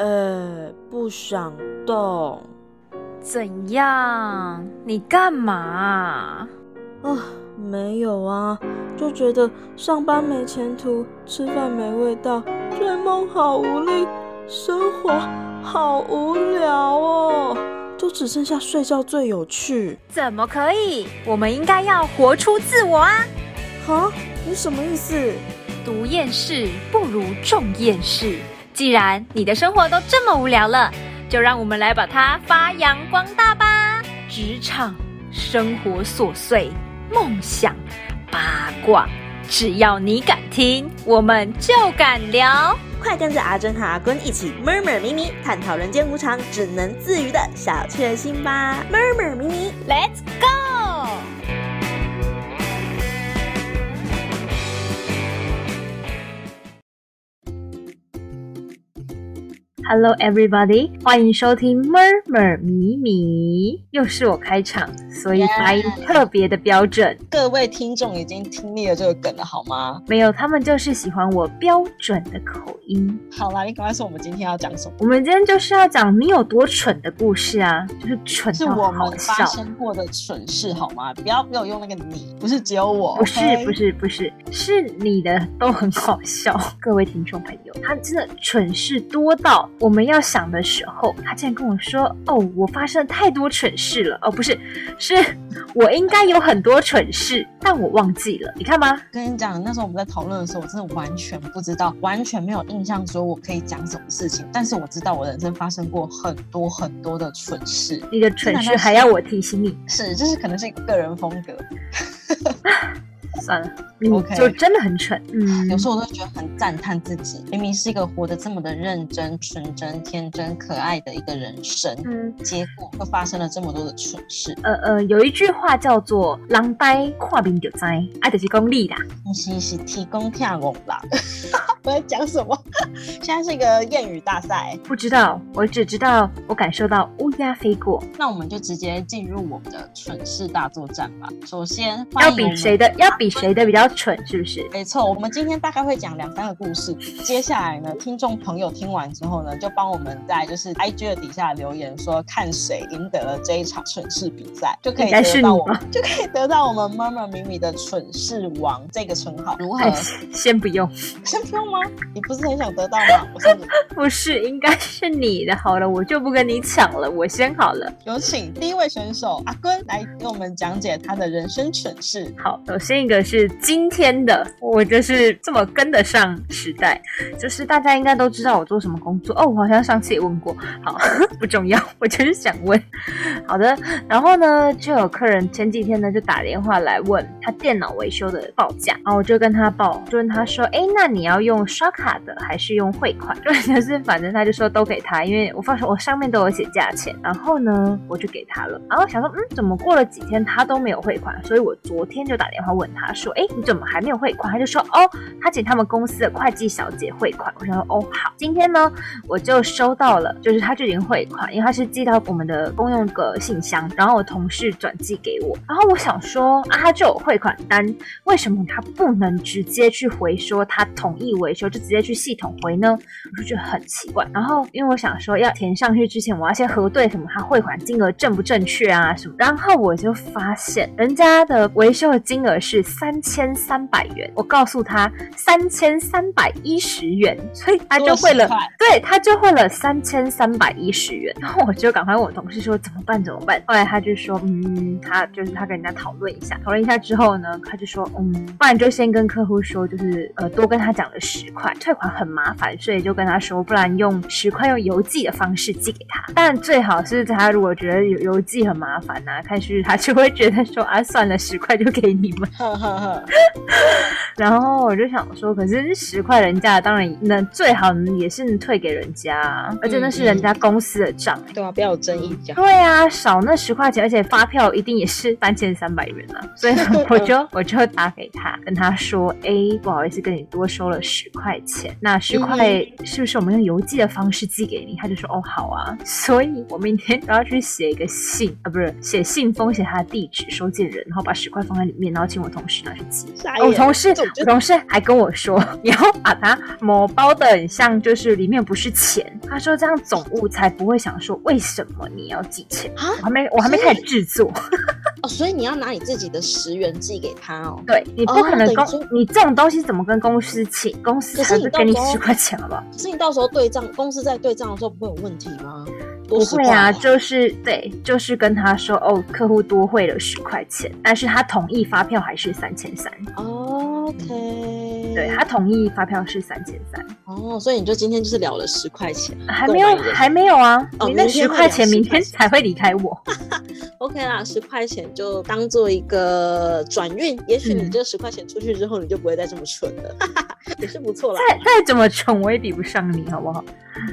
呃，不想动。怎样？你干嘛？啊，没有啊，就觉得上班没前途，吃饭没味道，追梦好无力，生活好无聊哦，就只剩下睡觉最有趣。怎么可以？我们应该要活出自我啊！哈，你什么意思？读厌世不如种厌世。既然你的生活都这么无聊了，就让我们来把它发扬光大吧！职场、生活琐碎、梦想、八卦，只要你敢听，我们就敢聊。快跟着阿珍和阿坤一起 murmur 咪咪，探讨人间无常，只能自娱的小确幸吧！murmur 咪咪，Let's go！go！Hello, everybody！欢迎收听 Murmur 咪咪，又是我开场，所以发音特别的标准。各位听众已经听腻了这个梗了，好吗？没有，他们就是喜欢我标准的口音。好啦，你赶快说，我们今天要讲什么？我们今天就是要讲你有多蠢的故事啊，就是蠢是我们发生过的蠢事，好吗？不要给我用那个你，不是只有我，不是，不是，不是，是你的都很好笑。各位听众朋友，他真的蠢事多到。我们要想的时候，他竟然跟我说：“哦，我发生了太多蠢事了。”哦，不是，是我应该有很多蠢事，但我忘记了。你看吗？跟你讲，那时候我们在讨论的时候，我真的完全不知道，完全没有印象，说我可以讲什么事情。但是我知道，我人生发生过很多很多的蠢事。你的蠢事还要我提醒你？是，这是可能是一个个人风格。算了，你就真的很蠢。嗯，有时候我都觉得很赞叹自己，明明是一个活得这么的认真、纯真、天真、可爱的一个人生，嗯，结果又发生了这么多的蠢事。呃呃，有一句话叫做“狼呆跨饼就灾”，爱的是功利啦，是是提供跳舞啦。我在讲什么？现在是一个谚语大赛，不知道，我只知道我感受到乌鸦飞过。那我们就直接进入我们的蠢事大作战吧。首先，要比谁的要比谁的比较蠢，是不是？没错，我们今天大概会讲两三个故事。接下来呢，听众朋友听完之后呢，就帮我们在就是 IG 的底下留言说，看谁赢得了这一场蠢事比赛，就可以得到我们 就可以得到我们妈妈咪咪的蠢事王这个称 号。如何？先不用，先不用。吗？你不是很想得到吗？不是，不是，应该是你的。好了，我就不跟你抢了，我先好了。有请第一位选手阿坤来给我们讲解他的人生蠢事。好，首先一个是今天的，我就是这么跟得上时代，就是大家应该都知道我做什么工作哦。我好像上次也问过，好 不重要，我就是想问。好的，然后呢，就有客人前几天呢就打电话来问他电脑维修的报价，然后我就跟他报，就问他说，哎，那你要用。刷卡的还是用汇款？就是反正他就说都给他，因为我放我上面都有写价钱，然后呢我就给他了。然后想说，嗯，怎么过了几天他都没有汇款？所以我昨天就打电话问他他说，哎，你怎么还没有汇款？他就说，哦，他请他们公司的会计小姐汇款。我想说，哦，好，今天呢我就收到了，就是他就已经汇款，因为他是寄到我们的公用个信箱，然后我同事转寄给我。然后我想说，啊，他就有汇款单，为什么他不能直接去回说他同意维修就直接去系统回呢，我就觉得很奇怪。然后因为我想说要填上去之前，我要先核对什么他汇款金额正不正确啊什么。然后我就发现人家的维修的金额是三千三百元，我告诉他三千三百一十元，所以他就汇了，对，他就汇了三千三百一十元。然后我就赶快问我同事说怎么办怎么办？后来他就说嗯，他就是他跟人家讨论一下，讨论一下之后呢，他就说嗯，不然就先跟客户说，就是呃多跟他讲了十。块退款很麻烦，所以就跟他说，不然用十块用邮寄的方式寄给他。但最好是他如果觉得邮邮寄很麻烦呐，看是他就会觉得说啊，算了，十块就给你们。然后我就想说，可是十块人家当然那最好也是退给人家，而且那是人家公司的账，对啊，不要有争议这样。对啊，少那十块钱，而且发票一定也是三千三百元啊，所以我就 我就打给他，跟他说，哎，不好意思，跟你多收了十块。块钱，那十块是不是我们用邮寄的方式寄给你？他就说哦好啊，所以我明天都要去写一个信啊，不是写信封，写他的地址、收件人，然后把十块放在里面，然后请我同事拿去寄。我同事我同事还跟我说，你要把它某包的很像，就是里面不是钱。他说这样总务才不会想说为什么你要寄钱。啊我还没我还没开始制作，哦，所以你要拿你自己的十元寄给他哦。对你不可能公、你这种东西怎么跟公司请？公司还是给你十块钱，好不好？可是你到时候对账，公司在对账的时候不会有问题吗？多不会啊，就是对，就是跟他说哦，客户多汇了十块钱，但是他同意发票还是三千三。OK，对他同意发票是三千三，哦，所以你就今天就是了了十块钱，还没有还没有啊，哦你那十块钱明天才会离开我。OK 啦，十块钱就当做一个转运，也许你嗯这十块钱出去之后，你就不会再这么蠢了，也是不错啦。再再怎么蠢，我也比不上你，好不好？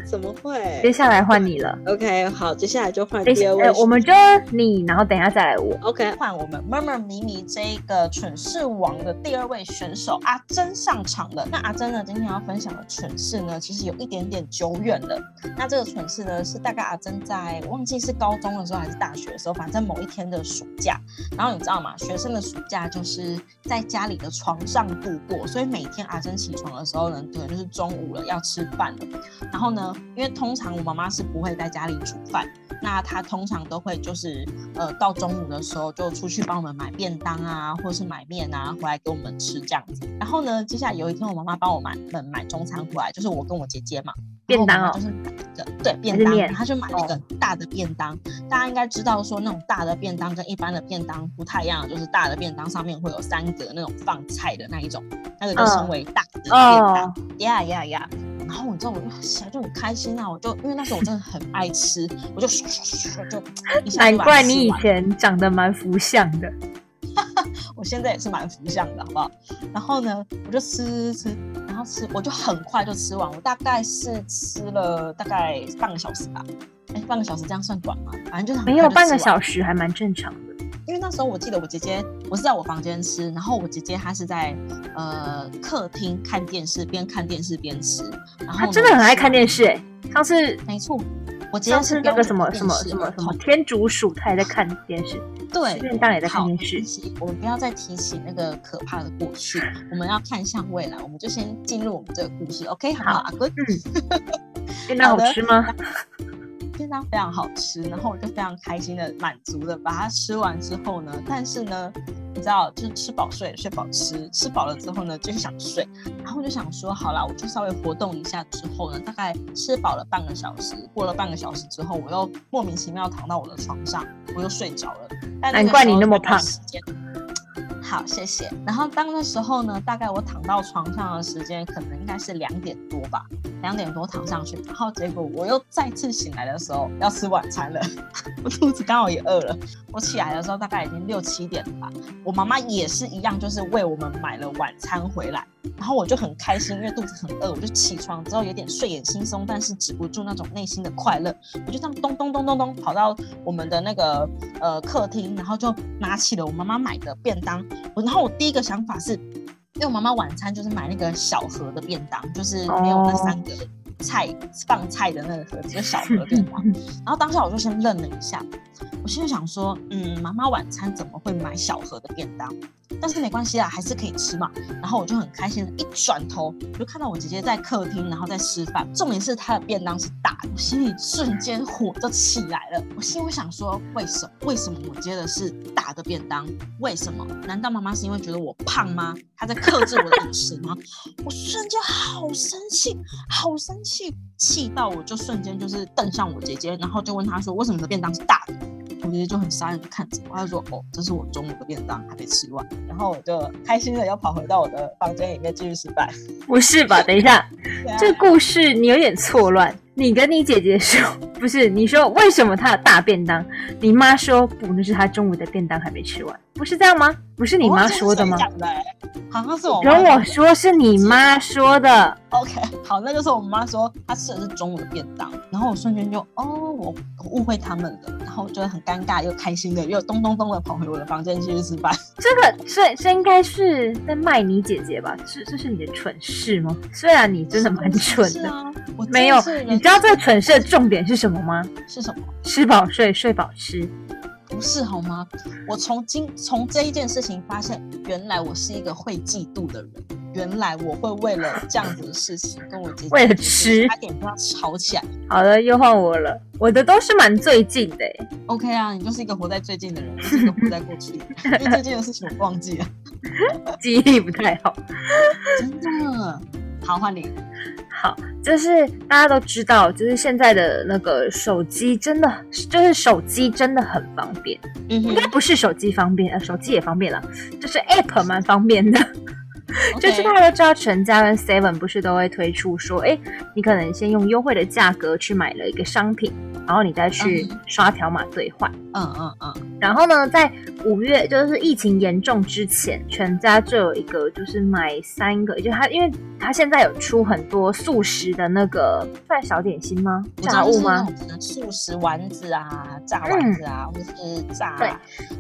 怎么会接下来换你了。？OK，好，接下来就换第二位呃，我们选就你，然后等一下再来我。OK，换我们 Murmur 迷迷这一个蠢事王的第二位选选手阿珍上场了。那阿珍呢，今天要分享的蠢事呢，其实有一点点久远了。那这个蠢事呢，是大概阿珍在忘记是高中的时候还是大学的时候，反正某一天的暑假。然后你知道吗？学生的暑假就是在家里的床上度过，所以每天阿珍起床的时候呢，可能就是中午了，要吃饭了。然后呢，因为通常我妈妈是不会在家里煮饭，那她通常都会就是呃到中午的时候就出去帮我们买便当啊，或是买面啊回来给我们吃这样子。然后呢，接下来有一天我妈妈帮我买们买中餐回来，就是我跟我姐姐嘛。便当哦就是买一个对便当，还是面她就买了一个大的便当。大家应该知道说那种大的便当跟一般的便当不太一样，就是大的便当上面会有三格那种放菜的那一种，那个就称为大的便当。哦，呀呀呀！然后你知道，我就起来就很开心啊！我就因为那时候我真的很爱吃，我就就一下难就把它怪你以前长得蛮福相的。我现在也是蛮福相的，好不好？然后呢，我就吃吃吃，然后吃，我就很快就吃完，我大概是吃了大概半个小时吧。哎，半个小时这样算短吗？反正就是没有半个小时，还蛮正常的。因为那时候我记得我姐姐，我是在我房间吃，然后我姐姐她是在呃客厅看电视，边看电视边吃。然后她真的很爱看电视视哎、上次，没错，我姐姐上次那个什么什么什么什么天竺鼠，他也在看电视，对吃便当也在看电视我们不要再提起那个可怕的过去，我们要看向未来，我们就先进入我们这个故事，OK？好阿坤，便当好吃吗？便当非常好吃，然后我就非常开心的、满足的把它吃完之后呢，但是呢，你知道，就是吃饱睡，睡饱吃，吃饱了之后呢，就是想睡，然后我就想说，好啦，我就稍微活动一下之后呢，大概吃饱了半个小时，过了半个小时之后，我又莫名其妙躺到我的床上，我又睡着了。但难怪你那么胖好，谢谢。然后当那时候呢，大概我躺到床上的时间可能应该是两点多吧，两点多躺上去，然后结果我又再次醒来的时候要吃晚餐了，我肚子刚好也饿了。我起来的时候大概已经六七点了吧，我妈妈也是一样，就是为我们买了晚餐回来，然后我就很开心，因为肚子很饿，我就起床之后有点睡眼惺忪，但是止不住那种内心的快乐，我就这样咚咚咚咚咚跑到我们的那个呃客厅，然后就拿起了我妈妈买的便当。我然后我第一个想法是，因为我妈妈晚餐就是买那个小盒的便当，就是没有那三个菜放菜的那个盒子，就小盒便当。然后当下我就先愣了一下，我心里想说，嗯，妈妈晚餐怎么会买小盒的便当？但是没关系啦，还是可以吃嘛。然后我就很开心的一转头，我就看到我姐姐在客厅，然后在吃饭。重点是她的便当是大的，我心里瞬间火就起来了。我心里想说，为什么？为什么我接的是大的便当？为什么？难道妈妈是因为觉得我胖吗？她在克制我的饮食吗？我瞬间好生气，好生气，气到我就瞬间就是瞪向我姐姐，然后就问她说，为什么你的便当是大的？我爷爷就很傻眼的看着我，他说：“哦，这是我中午的便当，还没吃完。”然后我就开心的要跑回到我的房间里面继续吃饭。不是吧？等一下，啊这个故事你有点错乱。你跟你姐姐说，不是你说为什么她有大便当？你妈说不，那是她中午的便当还没吃完，不是这样吗？不是你妈说的吗？讲的欸好像是我跟我说是你妈说的。OK，好，那就是我妈说她吃的是中午的便当，然后我瞬间就哦，我我误会他们了，然后我觉得很尴尬又开心的，又咚咚咚的跑回我的房间继续吃饭。这个这这应该是在卖你姐姐吧？这这是你的蠢事吗？虽然你真的蛮蠢的，是啊，我没有你知道这个蠢事的重点是什么吗？是什么？吃饱睡，睡饱吃。不是好吗？我从今从这一件事情发现，原来我是一个会嫉妒的人。原来我会为了这样子的事情跟我姐姐为了吃差点跟她吵起来。好了，又换我了，我的都是蛮最近的欸 OK 啊，你就是一个活在最近的人，我是一个活在过去的人，因为最近的事情我忘记了，记忆力不太好。真的。好，换你。好，就是大家都知道，就是现在的那个手机真的，就是手机真的很方便。嗯应该不是手机方便，呃，手机也方便了，就是 App 蛮方便的。就是大家都知道，全家跟 Seven 不是都会推出说，哎，你可能先用优惠的价格去买了一个商品，然后你再去嗯。刷条码兑换。嗯嗯嗯，然后呢，在五月就是疫情严重之前，全家就有一个就是买三个，就它因为它现在有出很多素食的那个算小点心吗？炸物吗？素食丸子啊、炸丸子啊，或是炸对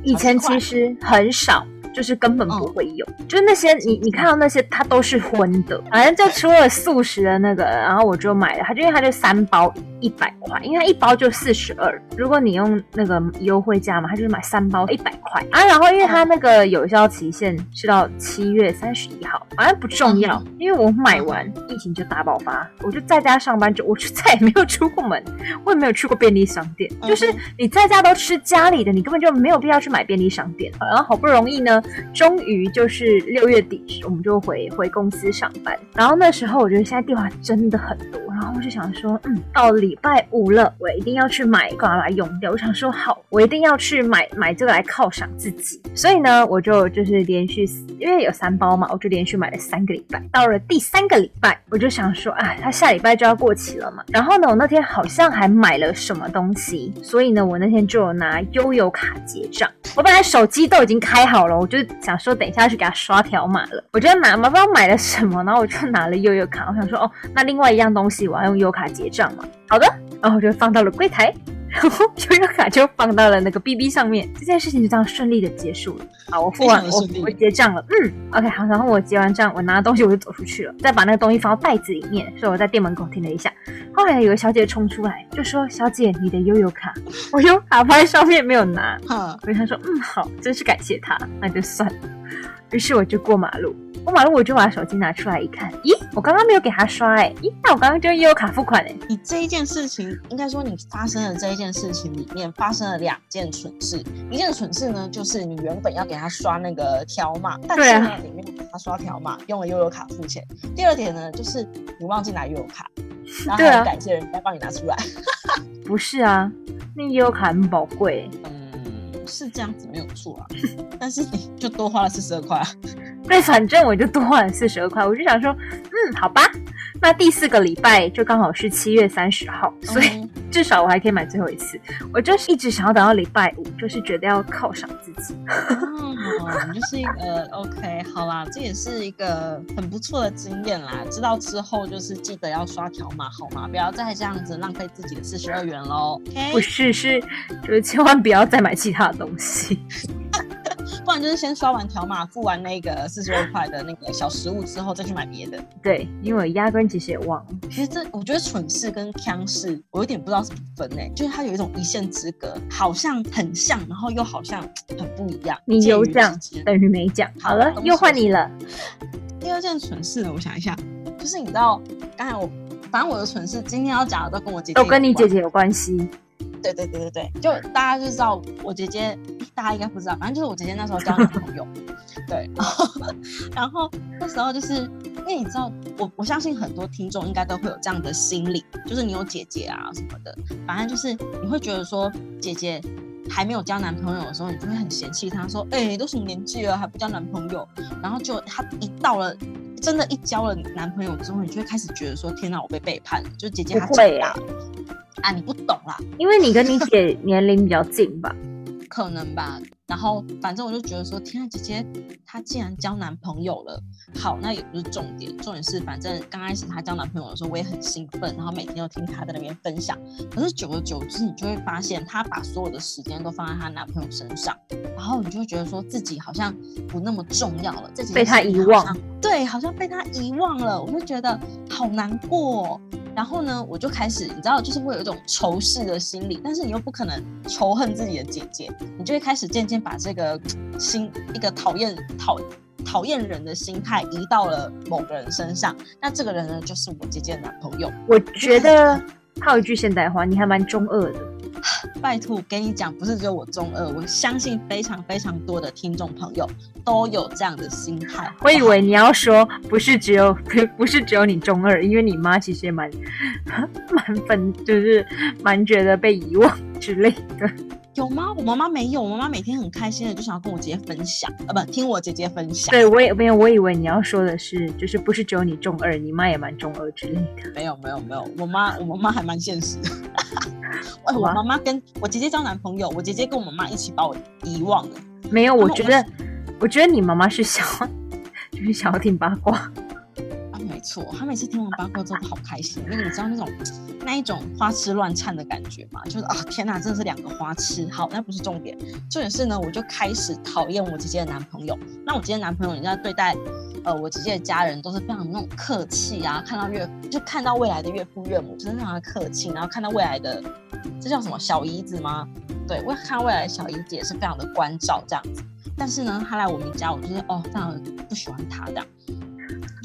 以前其实很少，就是根本不会有，就是那些你你看到那些它都是荤的，反正就除了素食的那个，然后我就买了它，就因为它就三包一百块，因为它一包就四十二，如果你用那个优惠价嘛，它就是买三包一百块。啊，然后因为它那个有效期限是到七月三十一号，反正不重要，因为我买完疫情就大爆发，我就在家上班就我就 再也没有出过门，我也没有去过便利商店，就是嗯你在家都吃家里的，你根本就没有必要去买便利商店。然后好不容易呢，终于就是六月底，我们就回回公司上班。然后那时候我觉得现在电话真的很多，然后我就想说，嗯，到礼拜五了，我一定要去买，干嘛来用掉？我想说好，我一定要去买买这个来犒赏自己。所以呢，我就就是连续，因为有三包嘛，我就连续买了三个礼拜。到了第三个礼拜，我就想说，啊，它下礼拜就要过期了嘛。然后呢，我那天好像还买了什么东西，所以呢，我那天就有拿悠游卡结账。我本来手机都已经开好了，我就想说等一下去给他刷条码了。我就拿嘛，不知道买了什么，然后我就拿了悠游卡。我想说，哦，那另外一样东西我要用悠卡结账嘛。好的，然后我就放到了柜台。然后悠悠卡就放到了那个 BB 上面，这件事情就这样顺利的结束了。好，我付完我我结账了，嗯，OK 好，然后我结完账，我拿东西我就走出去了，再把那个东西放到袋子里面，所以我在店门口停了一下。后来有个小姐冲出来就说：“小姐，你的悠悠卡，我悠卡放在上面没有拿。”哼，我就想说，嗯，好，真是感谢她，那就算了。于是我就过马路，过马路我就把手机拿出来一看，咦，我刚刚没有给他刷哎、咦，那我刚刚就用悠游卡付款哎、你这一件事情，应该说你发生的这一件事情里面发生了两件蠢事。一件蠢事呢，就是你原本要给他刷那个条码，但是呢，你没有给他刷条码，用了悠游卡付钱。第二点呢，就是你忘记拿悠游卡，然后还感谢人家帮你拿出来。不是啊，那悠游卡很宝贵、嗯，是这样子没有错啊，但是你就多花了四十二块啊。对，反正我就多花了四十二块，我就想说，嗯，好吧，那第四个礼拜就刚好是七月三十号，所以嗯 至少我还可以买最后一次。我就是一直想要等到礼拜五，就是觉得要犒赏自己。嗯，就是一个 OK，好啦，这也是一个很不错的经验啦。知道之后就是记得要刷条码，好吗？不要再这样子浪费自己的四十二元喽。不是，是就是千万不要再买其他的东西。不然就是先刷完条码，付完那个四十二块的那个小食物之后，再去买别的。对，因为我压根其实也忘了。其实这我觉得蠢事跟腔事，我有点不知道怎么分诶、就是它有一种一线之隔，好像很像，然后又好像很不一样。你有讲等于没讲。好了，又换你了。第二件蠢事呢，我想一下，就是你知道，刚才我反正我的蠢事今天要讲的都跟我姐姐都跟你姐姐有关系。对对对对对，就大家就知道我姐姐，大家应该不知道，反正就是我姐姐那时候交男朋友，对，然 后然后那时候就是因为你知道，我我相信很多听众应该都会有这样的心理，就是你有姐姐啊什么的，反正就是你会觉得说姐姐。还没有交男朋友的时候，你就会很嫌弃她，说：“哎、都什么年纪了还不交男朋友？”然后就她一到了，真的，一交了男朋友之后，你就会开始觉得说：“天哪，我被背叛了！”就姐姐她长不会大了啊，你不懂啦，因为你跟你姐年龄比较近吧？可能吧。然后反正我就觉得说，天啊，姐姐她竟然交男朋友了。好，那也不是重点，重点是反正刚开始她交男朋友的时候，我也很兴奋，然后每天都听她在那边分享。可是久而久之，你就会发现她把所有的时间都放在她男朋友身上，然后你就会觉得说自己好像不那么重要了，自己被她遗忘。对，好像被她遗忘了，我就觉得好难过、哦。然后呢，我就开始，你知道，就是会有一种仇视的心理，但是你又不可能仇恨自己的姐姐，你就会开始渐渐把这个心一个讨厌讨讨厌人的心态移到了某个人身上。那这个人呢，就是我姐姐的男朋友。我觉得套一句现代话，你还蛮中二的。拜托，跟你讲，不是只有我中二，我相信非常非常多的听众朋友都有这样的心态。我以为你要说不是只有不 不是只有你中二，因为你妈其实也蛮 蛮粉，就是蛮觉得被遗忘之类的。有吗？我妈妈没有，我妈妈每天很开心的就想要跟我姐姐分享，啊，不听我姐姐分享。对，我也没有，我以为你要说的是，就是不是只有你中二，你妈也蛮中二之类的。没有，没有，没有，我妈，我妈妈还蛮现实。哎，我妈妈跟我姐姐交男朋友，我姐姐跟我妈妈一起把我遗忘了。没有，我觉得，我觉得你妈妈是想，就是想要听八卦。错，他每次听完八卦之后好开心。那个你知道那种那一种花痴乱颤的感觉吗？就是啊，天哪，真的是两个花痴。好，那不是重点，重点是呢，我就开始讨厌我姐姐的男朋友。那我姐姐男朋友，人家对待呃我姐姐的家人都是非常那种客气啊，看到岳就看到未来的岳父岳母，真的非常的客气。然后看到未来的这叫什么小姨子吗？对，我看到未来的小姨子也是非常的关照这样子。但是呢，他来我们家，我就是哦，非常不喜欢他这样。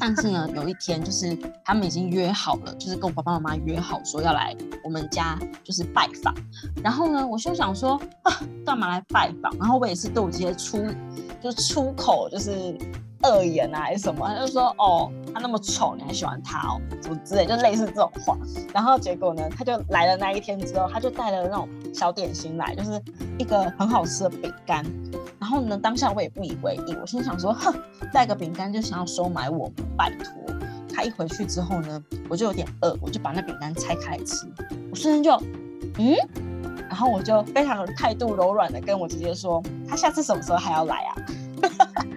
但是呢，有一天就是他们已经约好了，就是跟我爸爸妈妈约好说要来我们家就是拜访。然后呢，我就想说啊，干嘛来拜访？然后我也是都直接出就出口就是恶言啊还是什么，他就说哦，他那么丑，你还喜欢他哦，什么之类，就类似这种话。然后结果呢，他就来了那一天之后，他就带了那种小点心来，就是一个很好吃的饼干。然后呢，当下我也不以为意，我心想说，哼，带个饼干就想要收买我，拜托。他一回去之后呢，我就有点饿，我就把那饼干拆开来吃，我瞬间就，嗯，然后我就非常态度柔软的跟我姐姐说，他下次什么时候还要来啊？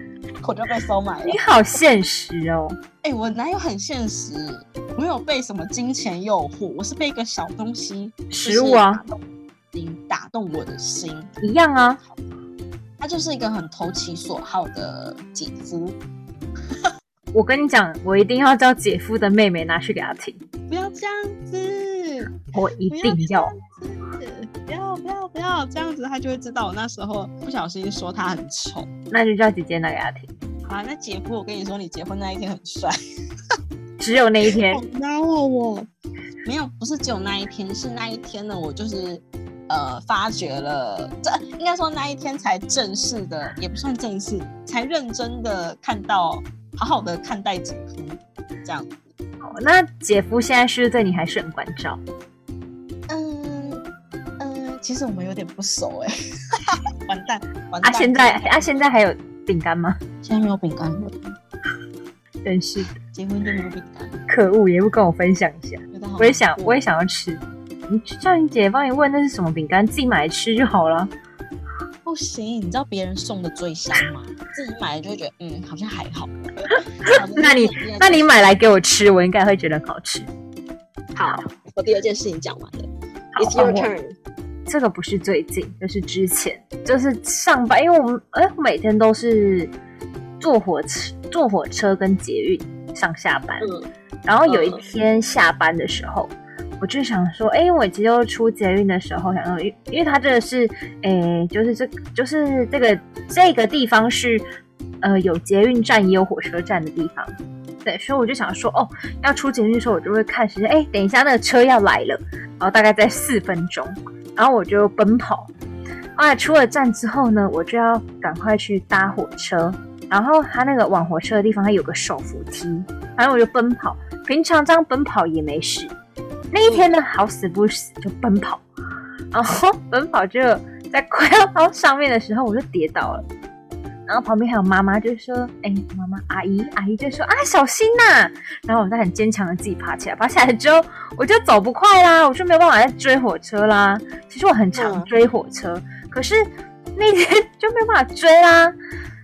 我就被收买了。你好现实哦，哎，我哪有很现实？没有被什么金钱诱惑，我是被一个小东西，食物啊，打动我的心，一样啊。他就是一个很投其所好的姐夫。我跟你讲，我一定要叫姐夫的妹妹拿去给他听。不要这样子，我一定要。不要不要不要这样子，他就会知道我那时候不小心说他很丑。那就叫姐姐拿给他听。好，啊那姐夫，我跟你说，你结婚那一天很帅。只有那一天。然后我没有，不是只有那一天，是那一天呢，我就是。呃，发觉了，这应该说那一天才正式的，也不算正式，才认真的看到，好好的看待姐夫这样子。哦，那姐夫现在是不是对你还是很关照？嗯嗯，其实我们有点不熟哎，完蛋完蛋。啊，现在啊，现在还有饼干吗？现在没有饼干了，真是的结婚就没有饼干，可恶，也不跟我分享一下，我也想，我也想要吃。你叫你姐帮你问那是什么饼干，自己买来吃就好了。不行，你知道别人送的最香吗？自己买就会觉得嗯，好像还好。那你那你买来给我吃，我应该会觉得好吃。好，我第二件事情讲完了。It's your turn。这个不是最近，就是之前，就是上班，因为我们哎，每天都是坐火车、坐火车跟捷运上下班。嗯。然后有一天下班的时候。我就想说，哎，我其实出捷运的时候，想说，因因为它这个是，哎，就是这，就是这个这个地方是，呃，有捷运站也有火车站的地方，对，所以我就想说，哦，要出捷运的时候，我就会看时间，哎，等一下那个车要来了，然后大概在四分钟，然后我就奔跑，后来出了站之后呢，我就要赶快去搭火车，然后它那个往火车的地方，它有个手扶梯，反正我就奔跑，平常这样奔跑也没事。那一天呢，好死不死就奔跑，然后奔跑就在快要到上面的时候，我就跌倒了。然后旁边还有妈妈就说：“哎，妈妈，阿姨，阿姨就说啊，小心呐！”然后我在很坚强的自己爬起来，爬起来之后我就走不快啦，我就没有办法再追火车啦。其实我很常追火车，可是那天就没有办法追啦。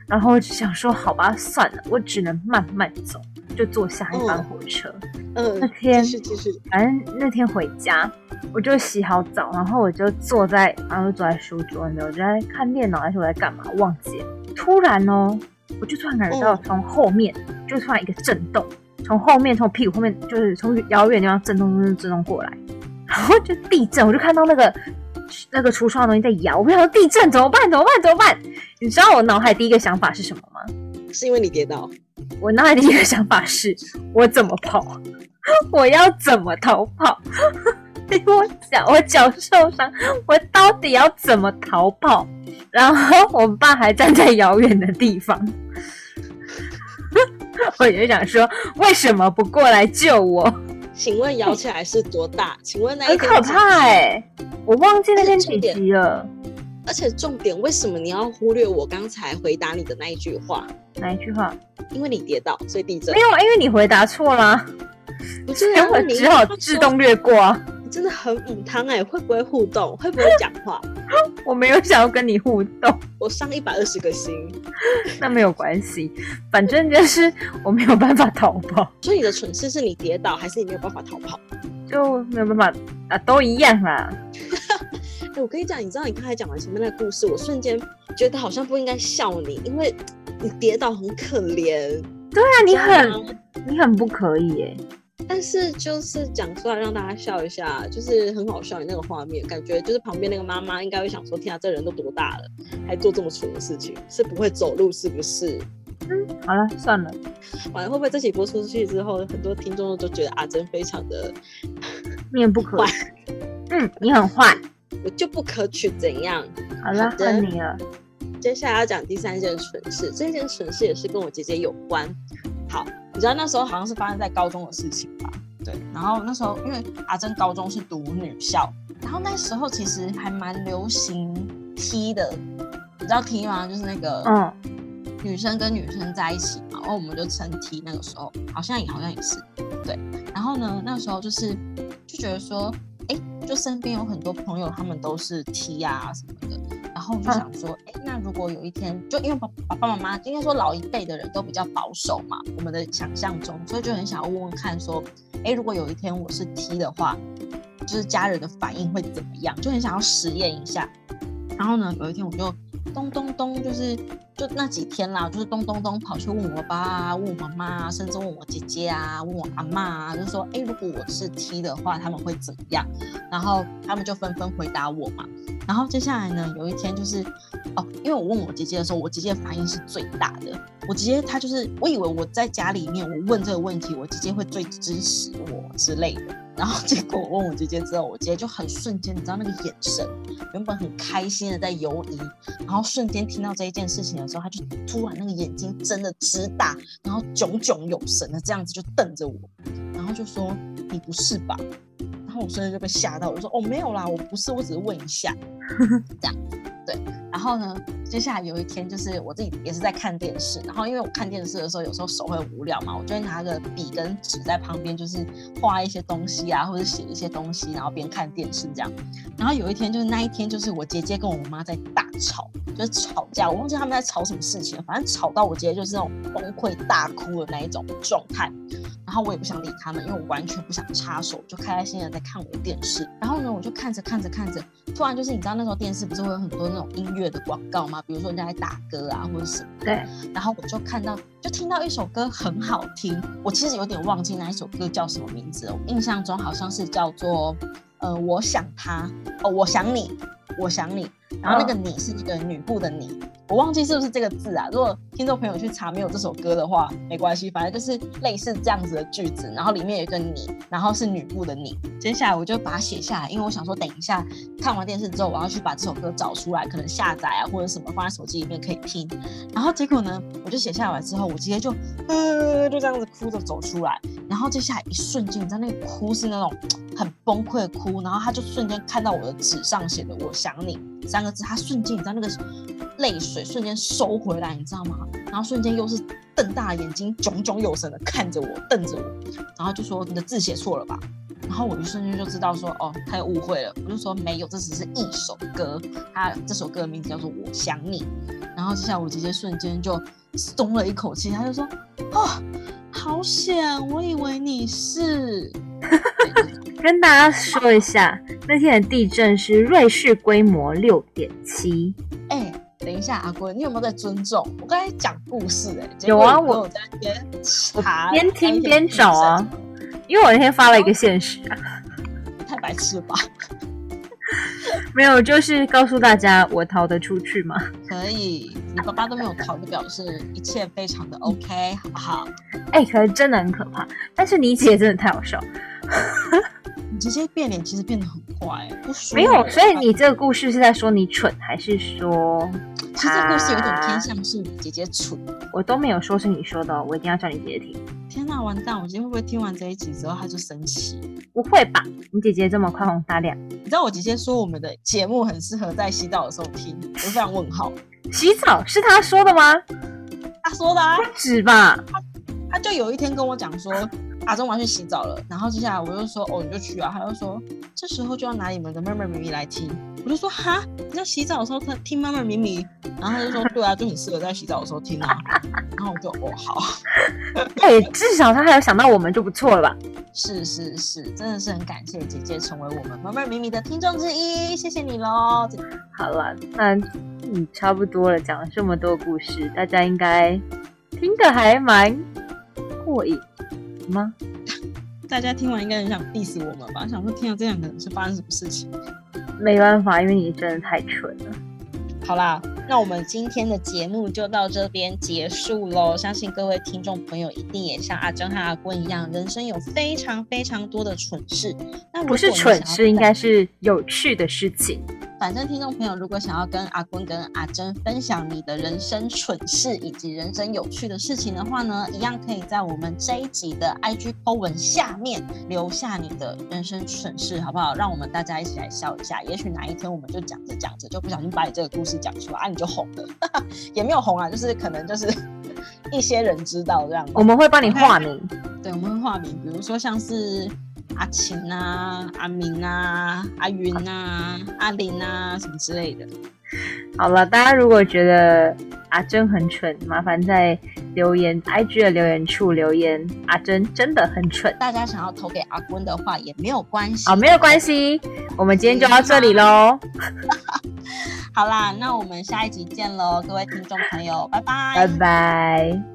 然后我就想说，好吧，算了，我只能慢慢走，就坐下一班火车。嗯，那天继续继续，反正那天回家，我就洗好澡，然后我就坐在，然后坐在书桌那，我就在看电脑还是我在干嘛，忘记了。突然哦，我就突然感觉到从后面就突然一个震动，从后面从屁股后面就是从遥远地方震动震动震动过来，然后就地震，我就看到那个那个橱窗的东西在摇，我想说地震怎么办？怎么办？怎么办？你知道我脑海第一个想法是什么吗？是因为你跌倒。我脑海第一个想法是我怎么跑？我要怎么逃跑？因为我脚我脚受伤，我到底要怎么逃跑？然后我爸还站在遥远的地方，我就想说，为什么不过来救我？请问摇起来是多大？请问那很可怕哎，我忘记那天几级了。而且重点，为什么你要忽略我刚才回答你的那一句话？哪一句话？因为你跌倒，所以地震。没有，因为你回答错了。不是，我只好自动略过。你真的很母汤哎，会不会互动？会不会讲话？我没有想要跟你互动。我上一百二十个心，那没有关系，反正就是我没有办法逃跑。所以你的蠢事是你跌倒，还是你没有办法逃跑？就没有办法啊，都一样啦。哎，我跟你讲，你知道你刚才讲完前面那个故事，我瞬间觉得好像不应该笑你，因为你跌倒很可怜。对啊，你很你很不可以耶。但是就是讲出来让大家笑一下，就是很好笑。你那个画面，感觉就是旁边那个妈妈应该会想说：天啊，这人都多大了，还做这么蠢的事情，是不会走路是不是？嗯，好了，算了。完了，会不会这期播出去之后，很多听众都觉得阿珍非常的面不可嗯，你很坏，我就不可取，怎样？好了，换你了。接下来要讲第三件蠢事，这件蠢事也是跟我姐姐有关。好。你知道那时候好像是发生在高中的事情吧？对，然后那时候因为阿珍高中是读女校，然后那时候其实还蛮流行 T 的，你知道 T 吗？就是那个嗯，女生跟女生在一起嘛，然后我们就称 T。那个时候好像也好像也是对，然后呢，那时候就是就觉得说，哎，就身边有很多朋友，他们都是 T 啊什么的。然后我就想说，哎，那如果有一天，就因为爸爸爸妈妈应该说老一辈的人都比较保守嘛，我们的想象中，所以就很想要问问看，说，哎，如果有一天我是 T 的话，就是家人的反应会怎么样？就很想要实验一下。然后呢，有一天我就咚咚咚，就是就那几天啦，就是咚咚咚跑去问我爸、啊问我妈妈，甚至问我姐姐啊、问我阿妈啊，就说，哎，如果我是 T 的话，他们会怎么样？然后他们就纷纷回答我嘛。然后接下来呢，有一天就是，哦，因为我问我姐姐的时候，我姐姐的反应是最大的。我姐姐她就是，我以为我在家里面，我问这个问题，我姐姐会最支持我之类的。然后结果我问我姐姐之后，我姐姐就很瞬间，你知道那个眼神，原本很开心的在游移，然后瞬间听到这一件事情的时候，她就突然那个眼睛睁的直大，然后炯炯有神的这样子就瞪着我，然后就说：“你不是吧？”然后我瞬间就被吓到，我说哦没有啦，我不是，我只是问一下，这样，对。然后呢，接下来有一天就是我自己也是在看电视，然后因为我看电视的时候有时候手会无聊嘛，我就会拿个笔跟纸在旁边，就是画一些东西啊，或者写一些东西，然后边看电视这样。然后有一天就是那一天就是我姐姐跟我妈在大吵，就是吵架，我忘记他们在吵什么事情，反正吵到我姐姐就是那种崩溃大哭的那一种状态。然后我也不想理他们，因为我完全不想插手，就开开心心的在看我的电视。然后呢，我就看着看着看着，突然就是你知道那时候电视不是会有很多那种音乐的广告吗？比如说人家在打歌啊或者什么。对。然后我就看到，就听到一首歌很好听，我其实有点忘记那一首歌叫什么名字了。我印象中好像是叫做，呃，我想他，哦，我想你，我想你。然后那个你是一个女部的你。我忘记是不是这个字啊？如果听众朋友去查没有这首歌的话，没关系，反正就是类似这样子的句子，然后里面有一个你，然后是女部的你。接下来我就把它写下来，因为我想说等一下看完电视之后，我要去把这首歌找出来，可能下载啊或者什么放在手机里面可以听。然后结果呢，我就写下来之后，我直接就呃就这样子哭着走出来。然后接下来一瞬间，你知道那个哭是那种很崩溃的哭，然后他就瞬间看到我的纸上写的“我想你”三个字，他瞬间你知道那个泪水。瞬间收回来，你知道吗？然后瞬间又是瞪大眼睛，炯炯有神的看着我，瞪着我，然后就说：“你的字写错了吧？”然后我一瞬间就知道说：“哦，他又误会了。”我就说：“没有，这只是一首歌，他这首歌的名字叫做《我想你》。”然后接下来我直接瞬间就松了一口气，他就说：“哦，好险！我以为你是。”跟大家说一下，那天的地震是瑞士规模六点七。哎。等一下，阿坤，你有没有在尊重？我刚才讲故事哎、有啊我果你跟我在那边查，边听边找啊，因为我那天发了一个现实太白痴了吧？没有，就是告诉大家我逃得出去吗。可以，你爸爸都没有逃，就表示一切非常的 OK，好不好？哎、可是真的很可怕。但是你姐真的太好笑，你直接变脸，其实变得很快、不说没有，所以你这个故事是在说你蠢，还是说其实这故事有点偏向是姐姐蠢。我都没有说是你说的哦，我一定要叫你姐姐听。天呐，完蛋！我今天会不会听完这一集之后他就生气？不会吧？你姐姐这么宽宏大量，你知道我姐姐说我们的节目很适合在洗澡的时候听，我非常问号。洗澡是她说的吗？她说的啊，不止吧？她就有一天跟我讲说，阿忠我要去洗澡了，然后接下来我就说，哦，你就去啊。他就说，这时候就要拿你们的妹妹咪咪来听。我就说，哈，你在洗澡的时候听听妹妹咪咪？然后他就说，对啊，就很适合在洗澡的时候听啊。然后我就，哦，好。哎、至少他还有想到我们就不错了吧？是是是，真的是很感谢姐姐成为我们妹妹咪咪的听众之一，谢谢你喽。好了，那嗯差不多了，讲了这么多故事，大家应该听得还蛮过瘾吗？大家听完应该很想 diss 我们吧？想说听到这样可能是发生什么事情。没办法，因为你真的太蠢了。好啦，那我们今天的节目就到这边结束喽。相信各位听众朋友一定也像阿珍和阿坤一样，人生有非常非常多的蠢事。那不是蠢事，应该是有趣的事情。反正听众朋友如果想要跟阿坤跟阿珍分享你的人生蠢事以及人生有趣的事情的话呢，一样可以在我们这一集的 IG po 文下面留下你的人生蠢事，好不好？让我们大家一起来笑一下。也许哪一天我们就讲着讲着就不小心把你这个故事讲出来，啊，你就红了，也没有红啊，就是可能就是 一些人知道这样子。我们会帮你化名。对，我们会化名，比如说像是阿晴啊、阿明啊、阿云啊、阿林啊什么之类的。好了，大家如果觉得阿珍很蠢，麻烦在留言 IG 的留言处留言，阿珍真的很蠢。大家想要投给阿坤的话也没有关系，好，没有关。系，我们今天就到这里喽，好啦，那我们下一集见喽，各位听众朋友，拜拜，拜拜。